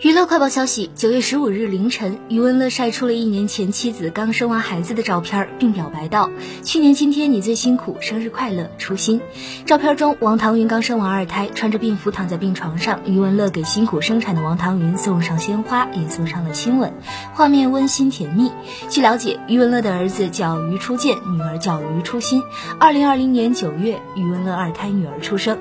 娱乐快报消息：九月十五日凌晨，余文乐晒出了一年前妻子刚生完孩子的照片，并表白道：“去年今天你最辛苦，生日快乐，初心。”照片中，王唐云刚生完二胎，穿着病服躺在病床上，余文乐给辛苦生产的王唐云送上鲜花，也送上了亲吻，画面温馨甜蜜。据了解，余文乐的儿子叫余初见，女儿叫余初心。二零二零年九月，余文乐二胎女儿出生。